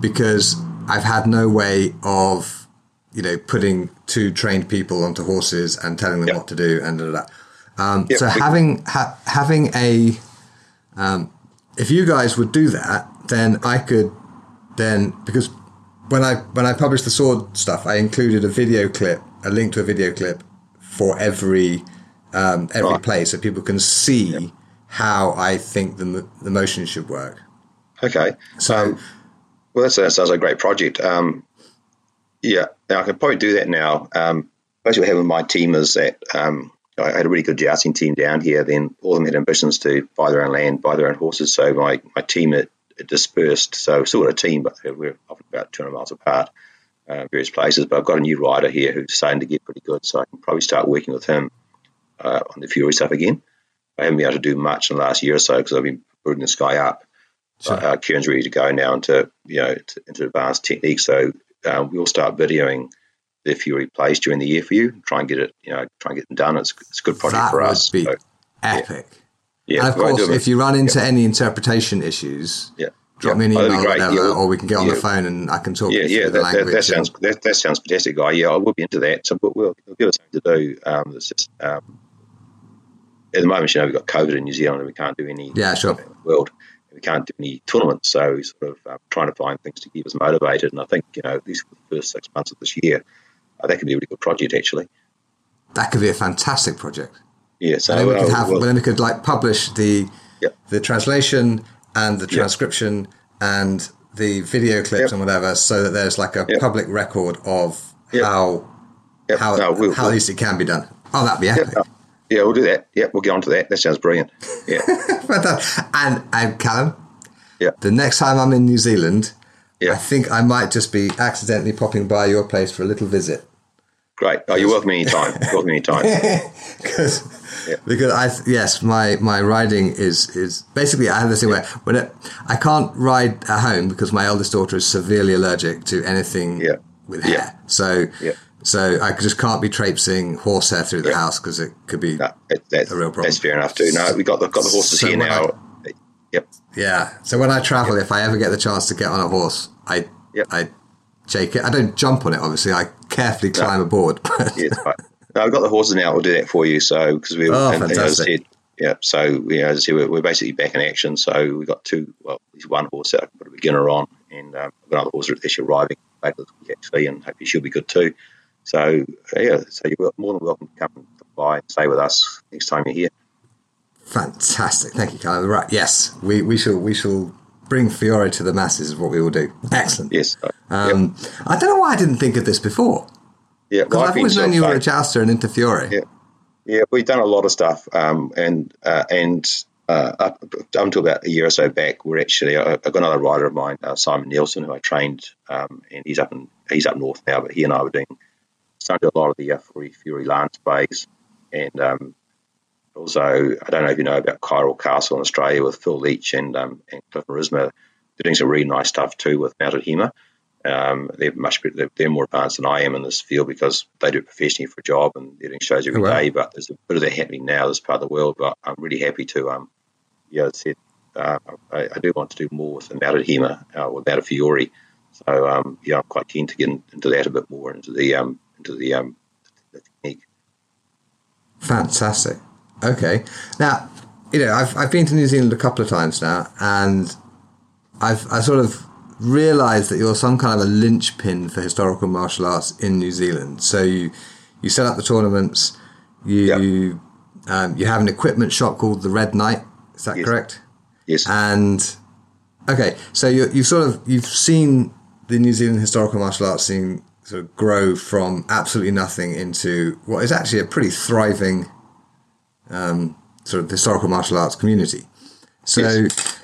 Speaker 1: because I've had no way of you know putting two trained people onto horses and telling them
Speaker 2: Yep.
Speaker 1: what to do and da, da, da. Um,
Speaker 2: Yep,
Speaker 1: so having ha- having a um, if you guys would do that, then I could then because when I when I published the sword stuff, I included a video clip, a link to a video clip for every um, every
Speaker 2: Right.
Speaker 1: play, so people can see how I think the the motion should work.
Speaker 2: Okay.
Speaker 1: So
Speaker 2: Well, that sounds, like a great project. Um, yeah, now I can probably do that now. Um, basically, what with my team is that um, I had a really good jousting team down here. Then all of them had ambitions to buy their own land, buy their own horses. So my, my team had, had dispersed. So still got a team, but we're often about 200 miles apart, uh, various places. But I've got a new rider here who's starting to get pretty good. So I can probably start working with him uh, on the Fiore stuff again. I haven't been able to do much in the last year or so because I've been putting this guy up.
Speaker 1: Sure.
Speaker 2: Uh, Kieran's ready to go now into you know to, into advanced techniques. So um, we'll start videoing the Fiore plays during the year for you. Try and get it, you know, try and get them done. It's, it's a good project
Speaker 1: that
Speaker 2: for
Speaker 1: would
Speaker 2: us.
Speaker 1: be
Speaker 2: So,
Speaker 1: epic.
Speaker 2: yeah,
Speaker 1: and of course,
Speaker 2: it.
Speaker 1: if you run into any interpretation issues,
Speaker 2: yeah,
Speaker 1: drop
Speaker 2: yeah.
Speaker 1: me an email or
Speaker 2: great.
Speaker 1: whatever,
Speaker 2: Yeah,
Speaker 1: or we can get on the phone and I can talk
Speaker 2: yeah, yeah, that, that,
Speaker 1: and-
Speaker 2: sounds that, that sounds fantastic, guy. Yeah, I will be into that. So we'll we'll, we'll give us something to do. Um, it's just um, at the moment, you know, we've got COVID in New Zealand and we can't do any
Speaker 1: Yeah, sure.
Speaker 2: in the world. we can't do any tournaments, so we're sort of uh, trying to find things to keep us motivated. And I think you know, these the first six months of this year, that could be a really good project actually.
Speaker 1: That could be a fantastic project.
Speaker 2: Yeah, so
Speaker 1: and then we could uh, have,
Speaker 2: well,
Speaker 1: then we could like publish the
Speaker 2: Yep.
Speaker 1: the translation and the transcription and the video clips and whatever, so that there's like a public record of how how
Speaker 2: No, we'll-
Speaker 1: how
Speaker 2: we'll-
Speaker 1: at least it can be done. Oh, that'd be epic.
Speaker 2: no. yeah, we'll do that. Yeah, we'll get on to that. That sounds brilliant. Yeah,
Speaker 1: Fantastic. and and Callum,
Speaker 2: Yeah.
Speaker 1: the next time I'm in New Zealand,
Speaker 2: Yeah.
Speaker 1: I think I might just be accidentally popping by your place for a little visit.
Speaker 2: Great. Oh, you're welcome anytime. You're welcome anytime.
Speaker 1: because
Speaker 2: Yeah.
Speaker 1: because I yes my my riding is is basically I have this thing where when it, I can't ride at home because my eldest daughter is severely allergic to anything
Speaker 2: Yeah.
Speaker 1: with
Speaker 2: Yeah.
Speaker 1: hair so
Speaker 2: Yeah.
Speaker 1: so I just can't be traipsing horse hair through the
Speaker 2: Yeah.
Speaker 1: house because it could be
Speaker 2: No, it, that's,
Speaker 1: A real problem.
Speaker 2: that's fair enough too. No, we got the got the horses
Speaker 1: So
Speaker 2: here now. Yep.
Speaker 1: yeah so when I travel if I ever get the chance to get on a horse I
Speaker 2: Yep.
Speaker 1: I it I don't jump on it obviously I carefully climb aboard but
Speaker 2: Yes, right. No, I've got the horses now. We'll do that for you. So because we,
Speaker 1: Oh,
Speaker 2: and- and as I
Speaker 1: fantastic.
Speaker 2: said, yeah. So you know, as I said, we're, we're basically back in action. So we've got two. Well, there's one horse that I can put a beginner on, and um, I've got another horse that's arriving later this week actually, and hopefully she'll be good too. So uh, yeah, so you're more than welcome to come and by and stay with us next time you're here.
Speaker 1: Fantastic. Thank you, Callum. Right. Yes, we, we shall we shall bring Fiore to the masses is what we will do. Excellent.
Speaker 2: Yes. Uh,
Speaker 1: Um, I don't know why I didn't think of this before.
Speaker 2: yeah.
Speaker 1: Because
Speaker 2: Well,
Speaker 1: I've always known you were a jouster and into Fiore.
Speaker 2: Yeah. Yeah, we've done a lot of stuff, um, and uh, and uh, up, until about a year or so back, we're actually I- I've got another rider of mine, uh, Simon Nielsen, who I trained, um, and he's up in he's up north now, but he and I were doing do a lot of the uh, Fiore, Fiore Lance bays, and um, also I don't know if you know about Kryal Castle in Australia with Phil Leach and um, and Cliff Marisma. They're doing some really nice stuff too with mounted HEMA. Um, they're much they're, they're more advanced than I am in this field because they do it professionally for a job and they're doing shows every
Speaker 1: Oh,
Speaker 2: day. But there's a bit of that happening now, this part of the world. But I'm really happy to, um, yeah, said, uh, I, I do want to do more with the mounted HEMA uh, with mounted Fiore. So um, yeah, I'm quite keen to get in, into that a bit more into the um, into the, um, the technique.
Speaker 1: Fantastic. Okay. Now, you know, I've, I've been to New Zealand a couple of times now, and I've I sort of realised that you're some kind of a linchpin for historical martial arts in New Zealand. So you you set up the tournaments, you um, you have an equipment shop called the Red Knight. Is that
Speaker 2: Yes.
Speaker 1: correct?
Speaker 2: Yes.
Speaker 1: And okay, so you you've sort of you've seen the New Zealand historical martial arts scene sort of grow from absolutely nothing into what is actually a pretty thriving um, sort of historical martial arts community. So,
Speaker 2: Yes.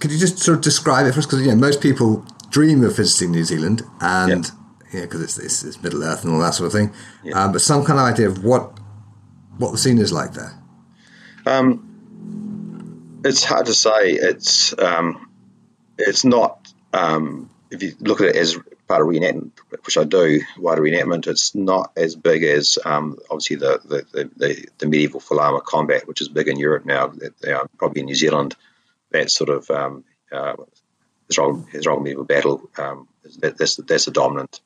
Speaker 1: could you just sort of describe it for us? Because you know most people dream of visiting New Zealand, and yeah, because it's, it's it's Middle Earth and all that sort of thing. Um, but some kind of idea of what what the scene is like there.
Speaker 2: Um, it's hard to say. It's um, it's not. Um, if you look at it as part of reenactment, which I do, wider reenactment, it's not as big as um, obviously the the, the, the medieval full armor combat, which is big in Europe now. Probably in New Zealand. That sort of um, uh, Israel, Israel medieval battle. Um, that, that's that's the dominant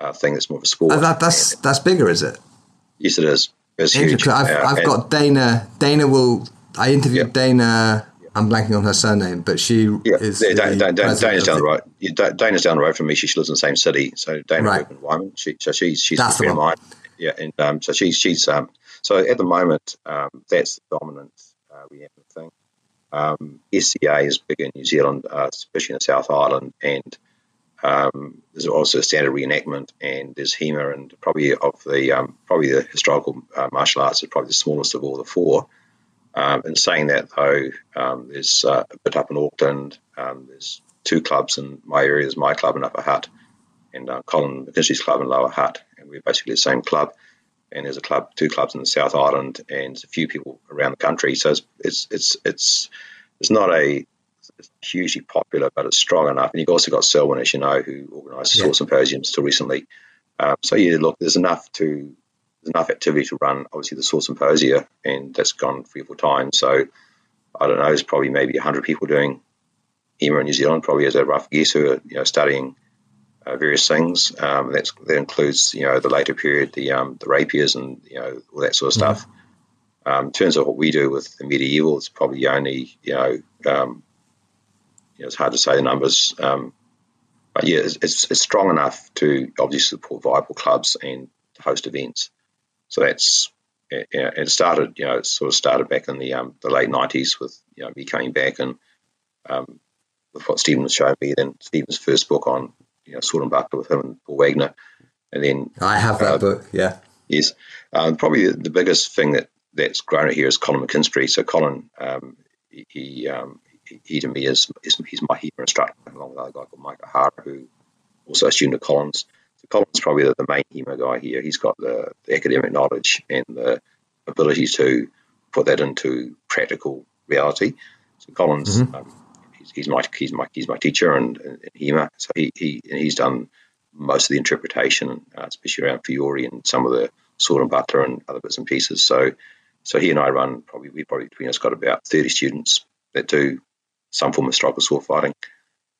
Speaker 2: uh, thing. That's more of a sport.
Speaker 1: Uh, that, that's that's bigger, is it?
Speaker 2: yes, it is. It's huge.
Speaker 1: I've,
Speaker 2: Uh,
Speaker 1: I've
Speaker 2: and-
Speaker 1: got Dana. Dana will. I interviewed
Speaker 2: Yeah.
Speaker 1: Dana. I'm blanking on her surname, but she
Speaker 2: Yeah,
Speaker 1: is.
Speaker 2: yeah,
Speaker 1: the
Speaker 2: Dan, Dan, Dan, Dana's down the road. Yeah, Dana's down the road from me. She, she lives in the same city. So Dana
Speaker 1: Right.
Speaker 2: Wyman. She, so she's she's
Speaker 1: That's
Speaker 2: a friend of mine. Yeah, and um, so she's she's um, so at the moment um, that's the dominant uh, thing. Um, SCA is big in New Zealand, uh, especially in the South Island, and um, there's also standard reenactment, and there's HEMA, and probably of the um, probably the historical uh, martial arts is probably the smallest of all the four. Um, in saying that, though, um, there's uh, a bit up in Auckland. Um, there's two clubs in my area. There's my club in Upper Hutt, and uh, Colin McKinsey's club in Lower Hutt, and we're basically the same club. And there's a club, two clubs in the South Island, and a few people around the country. So it's it's it's it's, it's not a it's hugely popular, but it's strong enough. And you've also got Selwyn, as you know, who organised
Speaker 1: Yeah.
Speaker 2: sword symposiums till recently. Um, so yeah, look, there's enough to enough activity to run. Obviously, the sword symposia, and that's gone three or four times. So I don't know. There's probably maybe hundred people doing HEMA in New Zealand, probably as a rough guess, who are you know studying uh, various things. Um, that's that includes you know the later period, the um, the rapiers, and you know all that sort of stuff. Um, in terms of what we do with the medieval, it's probably only you know, um, you know it's hard to say the numbers, um, but yeah, it's, it's, it's, strong enough to obviously support viable clubs and host events. So that's it started you know it sort of started back in the um, the late nineties with you know me coming back and um, with what Stephen was showing me. Then Stephen's first book on you know Sword and Buckler with him and Paul Wagner, and then
Speaker 1: I have that uh, book. Yeah.
Speaker 2: Yes. Um, probably the biggest thing that that's grown here is Colin McKinstry. So Colin, um, he, um, he to me is, is he's my HEMA instructor along with a guy called Michael O'Hara, who also a student of Colin's. Colin's probably the, the main HEMA guy here. He's got the, the, academic knowledge and the ability to put that into practical reality. So Colin's mm-hmm. um, he's, he's, my he's my he's my teacher and, and HEMA. So he, he he's done most of the interpretation, uh, especially around Fiore and some of the sword and buckler and other bits and pieces. So so he and I run probably we probably between us got about thirty students that do some form of historical sword fighting.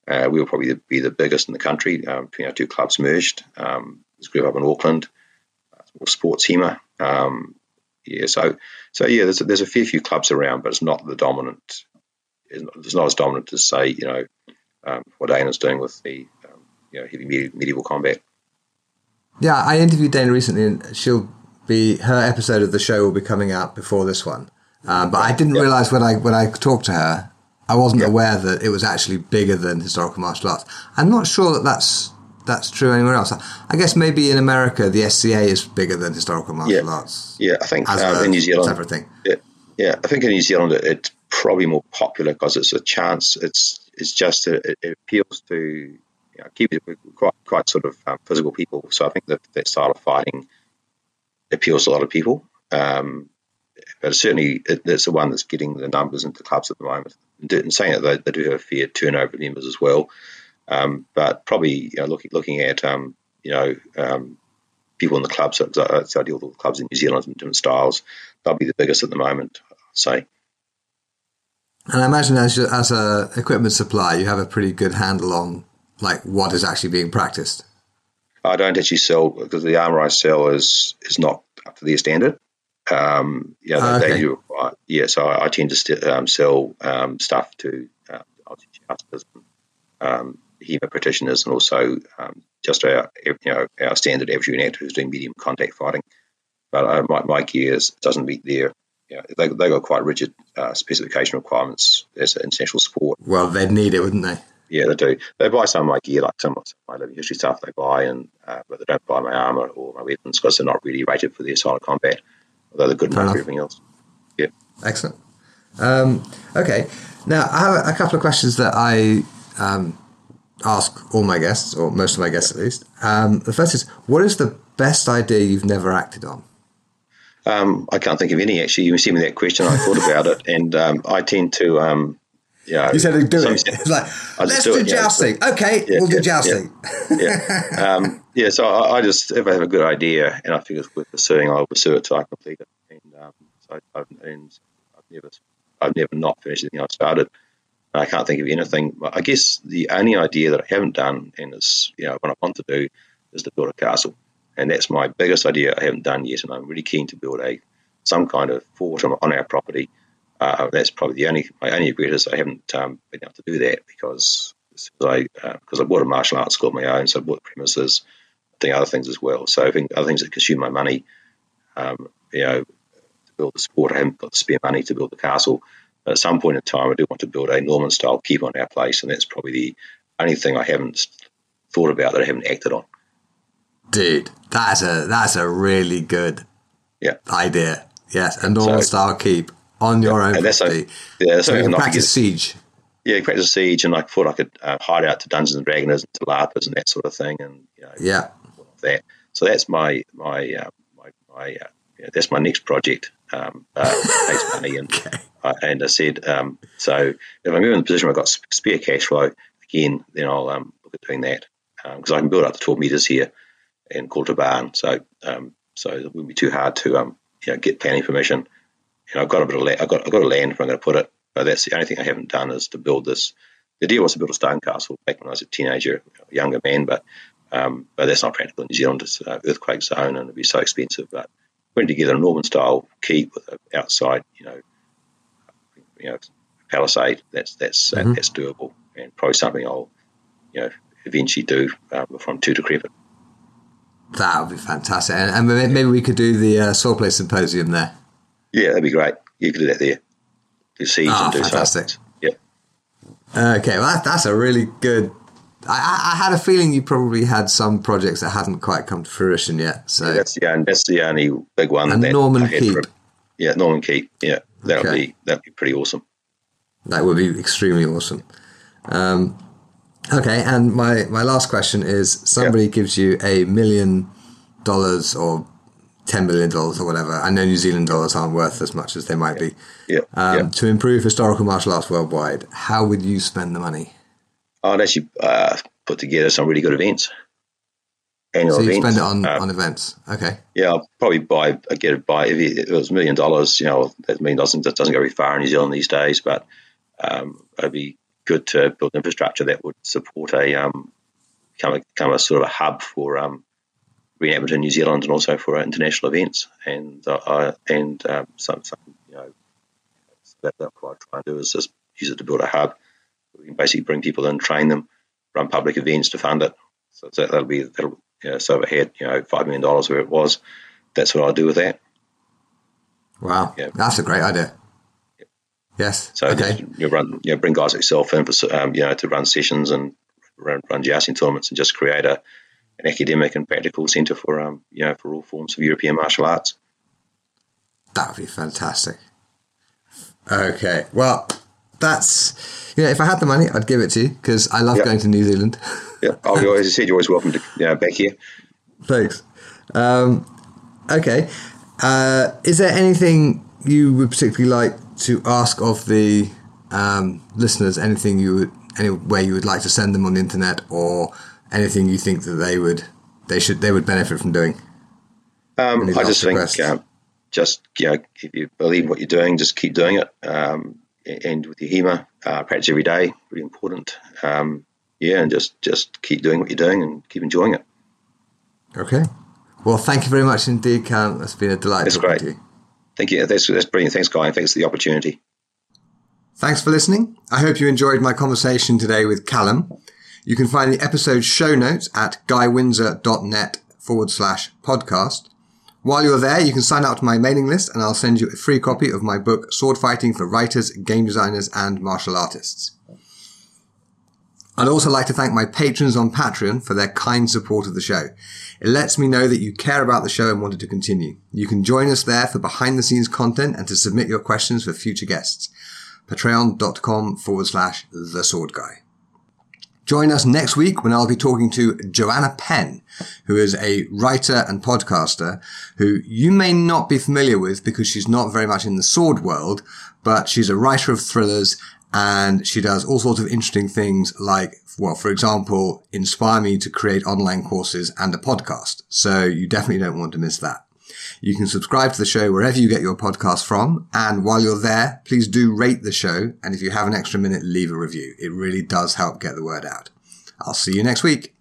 Speaker 2: Uh, we will probably be the biggest in the country um, between our two clubs merged. Um, this group up in Auckland, uh, sports HEMA. Um, yeah, so so yeah, there's a, there's a fair few clubs around, but it's not the dominant. It's not, as dominant as say you know um, what Dana's doing with the um, you know heavy medieval combat.
Speaker 1: Yeah, I interviewed Dana recently, and she'll be her episode of the show will be coming out before this one. Um, but I didn't yep. realize when I when I talked to her, I wasn't yep. aware that it was actually bigger than historical martial arts. I'm not sure that that's that's true anywhere else. I guess maybe in America the SCA is bigger than historical martial
Speaker 2: yeah.
Speaker 1: arts.
Speaker 2: Yeah, I think uh, in New Zealand,
Speaker 1: separate thing.
Speaker 2: Yeah, yeah, I think in New Zealand it's probably more popular because it's a chance. It's it's just a, it, it appeals to you know, keep it quite quite sort of um, physical people. So I think that that style of fighting appeals to a lot of people. Um, but certainly it, it's the one that's getting the numbers into clubs at the moment. And saying that they, they, do have a fair turnover of members as well. Um, but probably you know, looking looking at um, you know um, people in the clubs, so, so I deal with clubs in New Zealand in different styles. They'll be the biggest at the moment, I'd say.
Speaker 1: And I imagine as as a equipment supplier, you have a pretty good handle on like what is actually being practiced.
Speaker 2: I don't actually sell because the armor I sell is is not up to their standard. Um, yeah, oh, okay. they do require, yeah. So I, I tend to st- um, sell um, stuff to uh, um, HEMA practitioners, and also um, just our you know our standard average unit who's doing medium contact fighting. But uh, my, my gears doesn't meet their yeah, they they got quite rigid uh, specification requirements as an international sport.
Speaker 1: Well, they'd need it, wouldn't they?
Speaker 2: Yeah, they do. They buy some of my gear, like some of my living history stuff they buy, and uh, but they don't buy my armor or my weapons because they're not really rated for their style of combat, they're good Fair enough for everything else. Yeah.
Speaker 1: Excellent. Um, okay. Now, I have a couple of questions that I um, ask all my guests, or most of my guests at least. Um, the first is what is the best idea you've never acted on?
Speaker 2: Um, I can't think of any actually. You sent me that question. I thought about it, and um, I tend to um,
Speaker 1: yeah, you said to do it. It's like let's do, do jousting. Yeah, okay, yeah, we'll do jousting.
Speaker 2: Yeah, yeah. Um, yeah. So I, I, just if I have a good idea and I think it's worth pursuing, I'll pursue it till I complete it. And um, so I've, and I've never, I've never not finished anything I started. I can't think of anything. I guess the only idea that I haven't done and is you know what I want to do is to build a castle, and that's my biggest idea I haven't done yet. And I'm really keen to build a some kind of fort on our property uh, that's probably the only my only regret is I haven't um, been able to do that because I because uh, I bought a martial arts school of my own, so I bought premises, doing other things as well. So I think other things that consume my money, um, you know, to build the sport, I haven't got the spare money to build the castle. But at some point in time, I do want to build a Norman style keep on our place, and that's probably the only thing I haven't thought about that I haven't acted on.
Speaker 1: Dude, that's a that's a really good
Speaker 2: yeah
Speaker 1: idea. Yes, a Norman so, style keep on your own and that's property. A, yeah, that's so you can practice siege.
Speaker 2: Yeah, practice siege, and I thought I could uh, hide out to Dungeons and Dragons and to LARPers and that sort of thing, and you know,
Speaker 1: yeah,
Speaker 2: that. So that's my my uh, my, my uh, yeah, that's my next project. Um, uh, money, and okay. uh, and I said, um, so if I'm in the position where I've got spare cash flow again, then I'll um, look at doing that because um, I can build up to 12 meters here and call it a barn. So um, so it wouldn't be too hard to um, you know, get planning permission know, I've got a bit of land, I've got, I've got a land where I'm going to put it, but that's the only thing I haven't done is to build this. The idea was to build a stone castle back when I was a teenager, a younger man, but um, but that's not practical in New Zealand. It's an earthquake zone and it'd be so expensive. But putting together a Norman style keep with an outside, you know, you know, palisade. That's that's mm-hmm. that's doable, and probably something I'll, you know, eventually do um, from two decrepit.
Speaker 1: That would be fantastic, and, and maybe we could do the uh, Swordplay Symposium there.
Speaker 2: Yeah, that'd be great. You could do that there. Do seeds oh, and do fantastic.
Speaker 1: Yep. Okay, well that, that's a really good I, I, had a feeling you probably had some projects that hadn't quite come to fruition yet. So
Speaker 2: yeah, that's the that's the only big one.
Speaker 1: And Norman Keep.
Speaker 2: yeah, Norman Keep. Yeah, that would okay. be that'd be pretty awesome.
Speaker 1: That would be extremely awesome. Um, okay, and my my last question is: somebody yeah. gives you a million dollars or ten million dollars or whatever. I know New Zealand dollars aren't worth as much as they might be.
Speaker 2: Yeah. Um,
Speaker 1: yeah. To improve historical martial arts worldwide, how would you spend the money?
Speaker 2: I'd actually uh, put together some really good events. Annual
Speaker 1: so you
Speaker 2: events.
Speaker 1: spend it on, uh, on events, okay?
Speaker 2: Yeah, I'll probably buy I get it by if it was a million dollars. You know, that million doesn't that doesn't go very far in New Zealand these days, but um, it'd be good to build infrastructure that would support a um, become a, become a sort of a hub for um, reenactment in New Zealand and also for international events. And uh, and um, some, some you know that, that's what I try and do is just use it to build a hub we can basically bring people in, train them, run public events to fund it. So that'll be that'll you know, so ahead, you know, five million dollars where it was. That's what I'll do with that.
Speaker 1: Wow, yeah. that's a great idea. Yes.
Speaker 2: So okay. you run, you know, bring guys like yourself in for um, you know to run sessions and run, run jousting tournaments and just create a an academic and practical centre for um you know for all forms of European martial arts.
Speaker 1: That would be fantastic. Okay, well, that's you know, if I had the money, I'd give it to you because I love yep. going to New Zealand.
Speaker 2: yeah, oh, as I said, you're always welcome to you know, back here.
Speaker 1: Thanks. Um, okay, uh, is there anything you would particularly like to ask of the um, listeners? Anything you would, anywhere you would like to send them on the internet, or anything you think that they would, they should, they would benefit from doing?
Speaker 2: Um, I just think, uh, just you know, if you believe what you're doing, just keep doing it. Um, and with your HEMA, uh, practice every day, really important. Um, yeah, and just just keep doing what you're doing and keep enjoying it.
Speaker 1: Okay. Well, thank you very much indeed, Callum. It's been a delight.
Speaker 2: That's great. Thank you. That's, that's brilliant. Thanks, Guy, thanks for the opportunity.
Speaker 1: Thanks for listening. I hope you enjoyed my conversation today with Callum. You can find the episode show notes at guywindsor.net forward slash podcast. While you're there, you can sign up to my mailing list and I'll send you a free copy of my book, Sword Fighting for Writers, Game Designers, and Martial Artists. I'd also like to thank my patrons on Patreon for their kind support of the show. It lets me know that you care about the show and want it to continue. You can join us there for behind the scenes content and to submit your questions for future guests. Patreon.com forward slash the sword guy. Join us next week when I'll be talking to Joanna Penn, who is a writer and podcaster who you may not be familiar with because she's not very much in the sword world, but she's a writer of thrillers and she does all sorts of interesting things like, well, for example, inspire me to create online courses and a podcast. So you definitely don't want to miss that. You can subscribe to the show wherever you get your podcast from. And while you're there, please do rate the show. And if you have an extra minute, leave a review. It really does help get the word out. I'll see you next week.